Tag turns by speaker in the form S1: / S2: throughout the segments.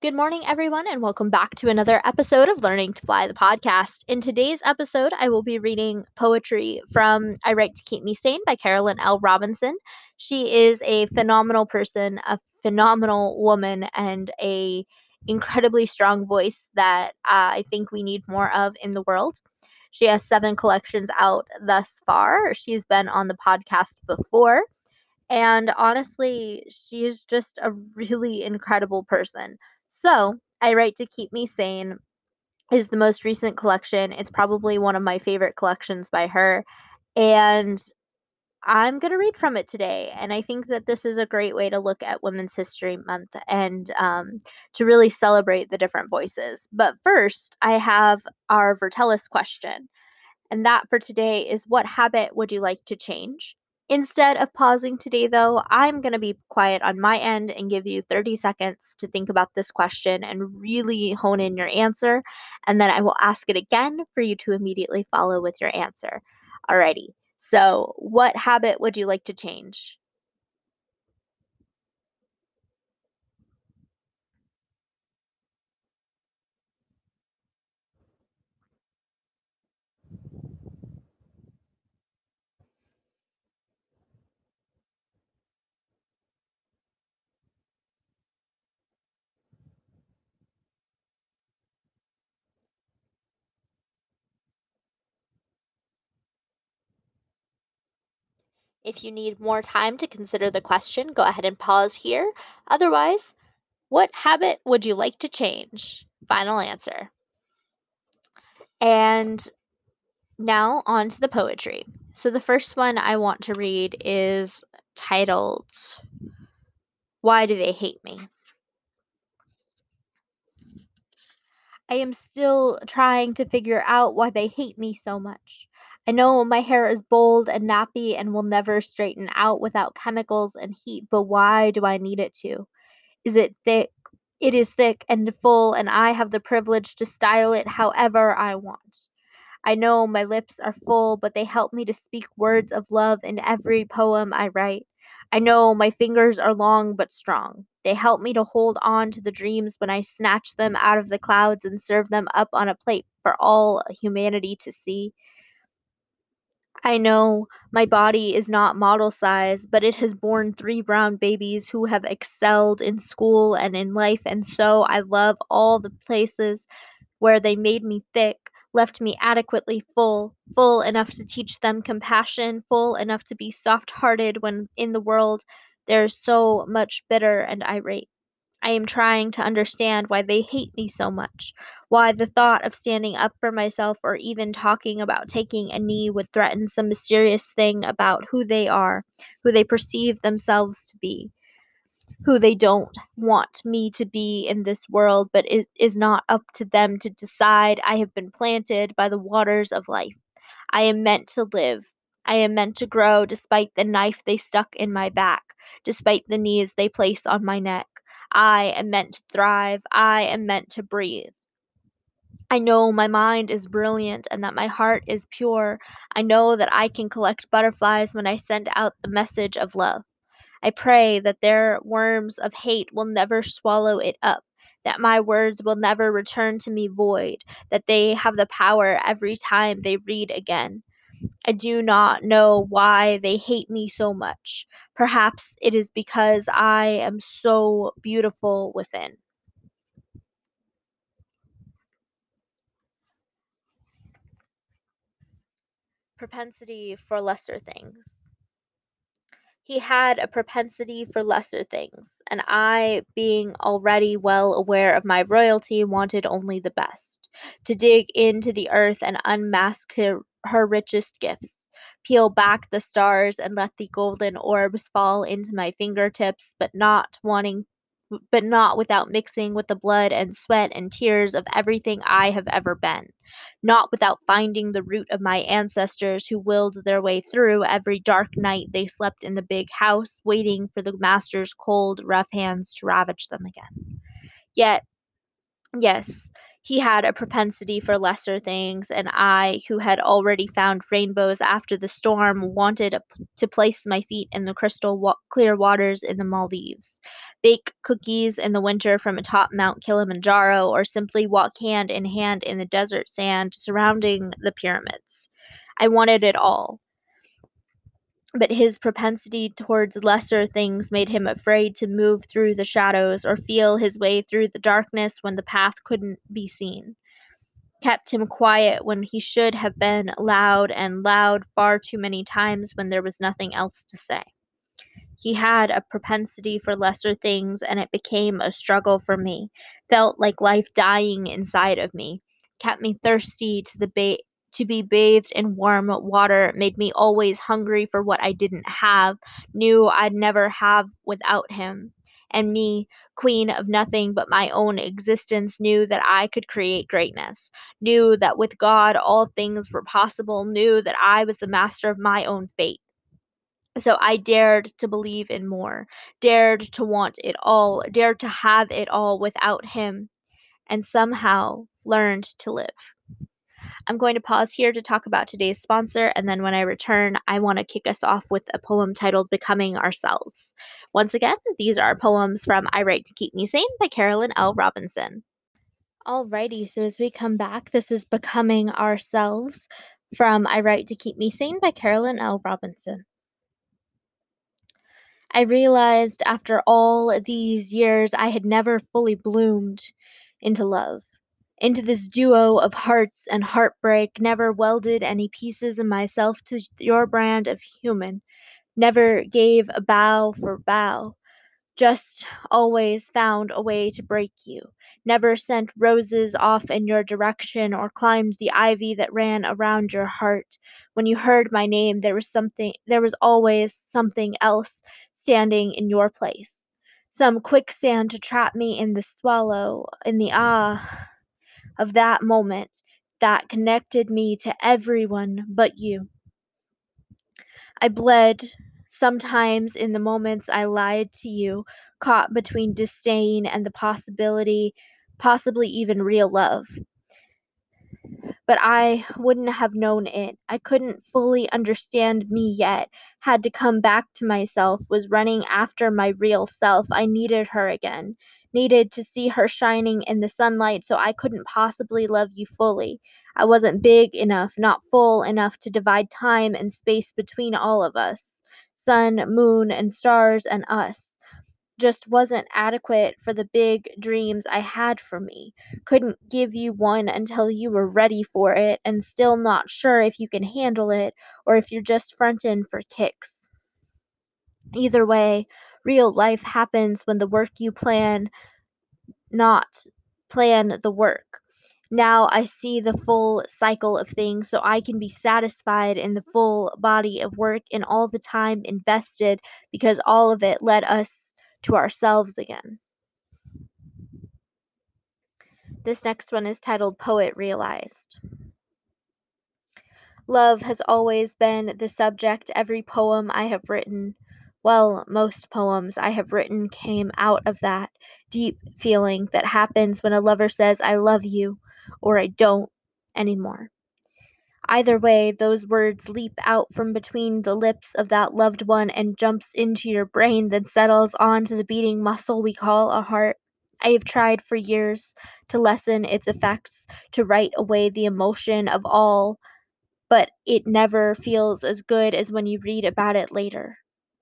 S1: Good morning, everyone, and welcome back to another episode of Learning to Fly the podcast. In today's episode, I will be reading poetry from I Write to Keep Me Sane by Carolyn L. Robinson. She is a phenomenal person, a phenomenal woman, and a incredibly strong voice that uh, I think we need more of in the world. She has seven collections out thus far. She's been on the podcast before. And honestly, she is just a really incredible person. So, I Write to Keep Me Sane is the most recent collection. It's probably one of my favorite collections by her. And I'm going to read from it today. And I think that this is a great way to look at Women's History Month and um, to really celebrate the different voices. But first, I have our Vertellus question. And that for today is what habit would you like to change? Instead of pausing today, though, I'm going to be quiet on my end and give you 30 seconds to think about this question and really hone in your answer. And then I will ask it again for you to immediately follow with your answer. Alrighty. So, what habit would you like to change? If you need more time to consider the question, go ahead and pause here. Otherwise, what habit would you like to change? Final answer. And now on to the poetry. So the first one I want to read is titled Why Do They Hate Me? I am still trying to figure out why they hate me so much. I know my hair is bold and nappy and will never straighten out without chemicals and heat, but why do I need it to? Is it thick? It is thick and full, and I have the privilege to style it however I want. I know my lips are full, but they help me to speak words of love in every poem I write. I know my fingers are long but strong. They help me to hold on to the dreams when I snatch them out of the clouds and serve them up on a plate for all humanity to see. I know my body is not model size, but it has borne three brown babies who have excelled in school and in life, and so I love all the places where they made me thick, left me adequately full, full enough to teach them compassion, full enough to be soft hearted when in the world there is so much bitter and irate. I am trying to understand why they hate me so much, why the thought of standing up for myself or even talking about taking a knee would threaten some mysterious thing about who they are, who they perceive themselves to be who they don't want me to be in this world, but it is not up to them to decide. I have been planted by the waters of life. I am meant to live. I am meant to grow despite the knife they stuck in my back, despite the knees they placed on my neck. I am meant to thrive. I am meant to breathe. I know my mind is brilliant and that my heart is pure. I know that I can collect butterflies when I send out the message of love. I pray that their worms of hate will never swallow it up, that my words will never return to me void, that they have the power every time they read again. I do not know why they hate me so much. Perhaps it is because I am so beautiful within. Propensity for lesser things. He had a propensity for lesser things, and I, being already well aware of my royalty, wanted only the best to dig into the earth and unmask her, her richest gifts, peel back the stars and let the golden orbs fall into my fingertips, but not wanting but not without mixing with the blood and sweat and tears of everything I have ever been, not without finding the root of my ancestors who willed their way through every dark night they slept in the big house, waiting for the master's cold, rough hands to ravage them again. Yet, yes, He had a propensity for lesser things, and I, who had already found rainbows after the storm, wanted to place my feet in the crystal wa- clear waters in the Maldives, bake cookies in the winter from atop Mount Kilimanjaro, or simply walk hand in hand in the desert sand surrounding the pyramids. I wanted it all but his propensity towards lesser things made him afraid to move through the shadows or feel his way through the darkness when the path couldn't be seen. Kept him quiet when he should have been loud, and loud far too many times when there was nothing else to say. He had a propensity for lesser things, and it became a struggle for me. Felt like life dying inside of me. Kept me thirsty to the ba- to be bathed in warm water, made me always hungry for what I didn't have, knew I'd never have without him. And me, queen of nothing but my own existence, knew that I could create greatness, knew that with God all things were possible, knew that I was the master of my own fate. So I dared to believe in more, dared to want it all, dared to have it all without him, and somehow learned to live. I'm going to pause here to talk about today's sponsor, and then when I return, I want to kick us off with a poem titled Becoming Ourselves. Once again, these are poems from I Write to Keep Me Sane by Carolyn L. Robinson. Alrighty, so as we come back, this is Becoming Ourselves from I Write to Keep Me Sane by Carolyn L. Robinson. I realized after all these years I had never fully bloomed into love into this duo of hearts and heartbreak, never welded any pieces of myself to your brand of human, never gave a bow for bow, just always found a way to break you, never sent roses off in your direction or climbed the ivy that ran around your heart. When you heard my name, there was something, there was always something else standing in your place. Some quicksand to trap me in the swallow, in the ah of that moment that connected me to everyone but you. I bled sometimes in the moments I lied to you, caught between disdain and the possibility, possibly even real love but I wouldn't have known it. I couldn't fully understand me yet. Had to come back to myself, was running after my real self. I needed her again. Needed to see her shining in the sunlight so I couldn't possibly love you fully. I wasn't big enough, not full enough to divide time and space between all of us. Sun, moon, and stars, and us just wasn't adequate for the big dreams I had for me. Couldn't give you one until you were ready for it, and still not sure if you can handle it or if you're just frontin' for kicks. Either way, real life happens when the work you plan, not plan the work. Now I see the full cycle of things so I can be satisfied in the full body of work and all the time invested because all of it led us to ourselves again. This next one is titled Poet Realized. Love has always been the subject every poem I have written. Well, most poems I have written came out of that deep feeling that happens when a lover says, I love you, or I don't anymore. Either way, those words leap out from between the lips of that loved one and jumps into your brain, then settles onto the beating muscle we call a heart. I have tried for years to lessen its effects, to write away the emotion of all, but it never feels as good as when you read about it later,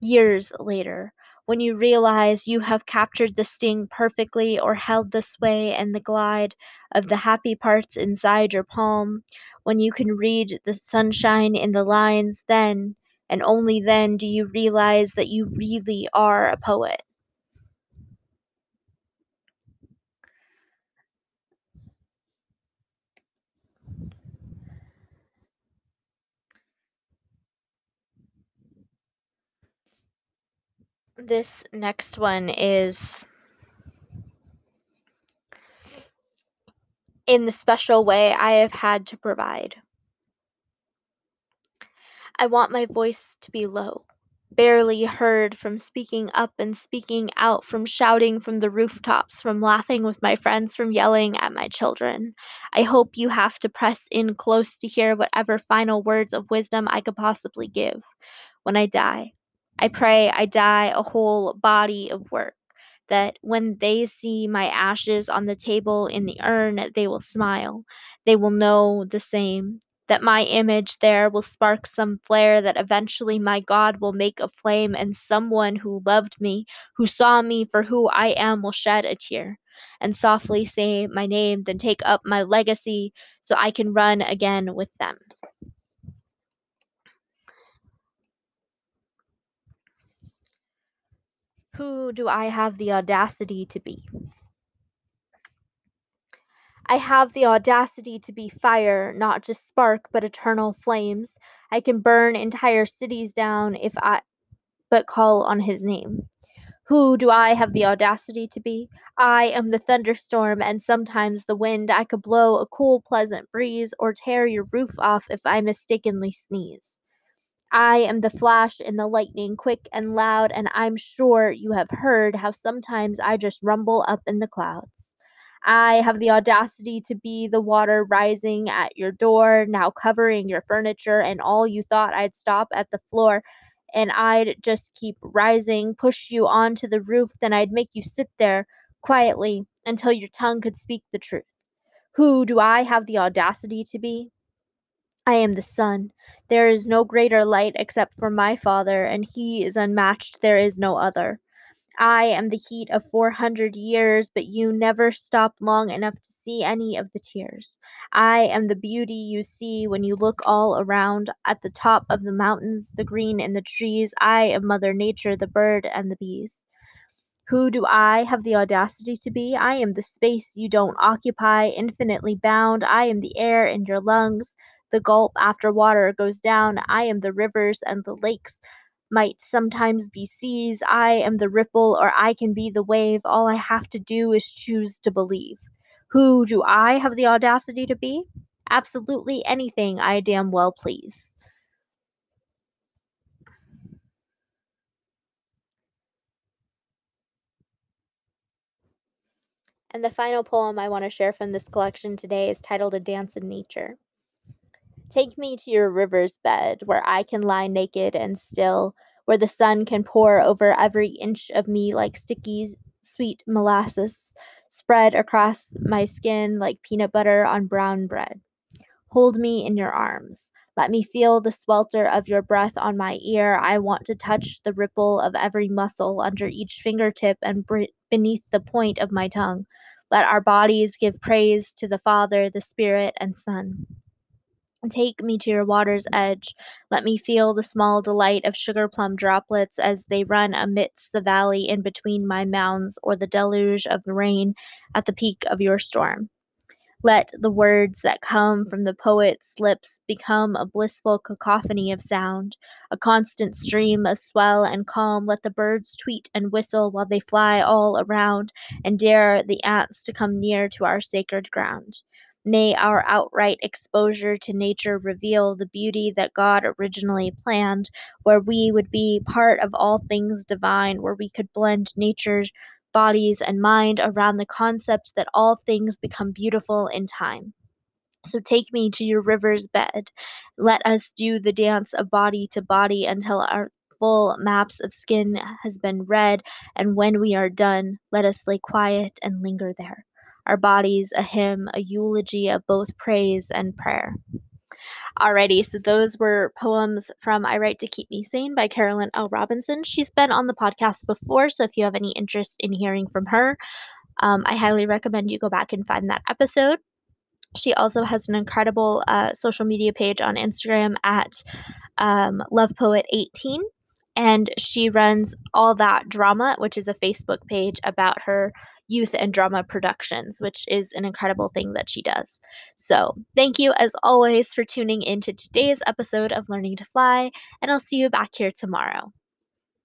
S1: years later, when you realize you have captured the sting perfectly or held the sway and the glide of the happy parts inside your palm, when you can read the sunshine in the lines, then and only then do you realize that you really are a poet. This next one is in the special way I have had to provide. I want my voice to be low, barely heard, from speaking up and speaking out, from shouting from the rooftops, from laughing with my friends, from yelling at my children. I hope you have to press in close to hear whatever final words of wisdom I could possibly give when I die. I pray I die a whole body of work, that when they see my ashes on the table in the urn, they will smile. They will know the same that my image there will spark some flare that eventually my God will make a flame, and someone who loved me, who saw me for who I am, will shed a tear and softly say my name, then take up my legacy so I can run again with them. Who do I have the audacity to be? I have the audacity to be fire, not just spark, but eternal flames. I can burn entire cities down if I but call on his name. Who do I have the audacity to be? I am the thunderstorm and sometimes the wind. I could blow a cool, pleasant breeze or tear your roof off if I mistakenly sneeze. I am the flash and the lightning, quick and loud, and I'm sure you have heard how sometimes I just rumble up in the clouds. I have the audacity to be the water rising at your door, now covering your furniture, and all you thought I'd stop at the floor and I'd just keep rising, push you onto the roof, then I'd make you sit there quietly until your tongue could speak the truth. Who do I have the audacity to be? I am the sun. There is no greater light except for my Father, and he is unmatched, there is no other. I am the heat of four hundred years, but you never stopped long enough to see any of the tears. I am the beauty you see when you look all around, at the top of the mountains, the green in the trees. I am Mother Nature, the bird and the bees. Who do I have the audacity to be? I am the space you don't occupy, infinitely bound. I am the air in your lungs, the gulp after water goes down. I am the rivers and the lakes might sometimes be seas. I am the ripple or I can be the wave. All I have to do is choose to believe. Who do I have the audacity to be? Absolutely anything I damn well please. And the final poem I want to share from this collection today is titled A Dance in Nature. Take me to your river's bed where I can lie naked and still, where the sun can pour over every inch of me like sticky, sweet molasses spread across my skin like peanut butter on brown bread. Hold me in your arms. Let me feel the swelter of your breath on my ear. I want to touch the ripple of every muscle under each fingertip and beneath the point of my tongue. Let our bodies give praise to the Father, the Spirit, and Son. Take me to your water's edge. Let me feel the small delight of sugar plum droplets as they run amidst the valley in between my mounds, or the deluge of rain at the peak of your storm. Let the words that come from the poet's lips become a blissful cacophony of sound, a constant stream of swell and calm. Let the birds tweet and whistle while they fly all around, and dare the ants to come near to our sacred ground. May our outright exposure to nature reveal the beauty that God originally planned, where we would be part of all things divine, where we could blend nature's bodies and mind around the concept that all things become beautiful in time. So take me to your river's bed. Let us do the dance of body to body until our full maps of skin has been read, and when we are done, let us lay quiet and linger there. Our bodies a hymn, a eulogy of both praise and prayer. Alrighty, so those were poems from I Write to Keep Me Sane by Carolyn L. Robinson. She's been on the podcast before, so if you have any interest in hearing from her, um, I highly recommend you go back and find that episode. She also has an incredible uh, social media page on Instagram at um, Love Poet 18 and she runs All That Drama, which is a Facebook page about her youth and drama productions, which is an incredible thing that she does. So, thank you as always for tuning in to today's episode of Learning to Fly, and I'll see you back here tomorrow.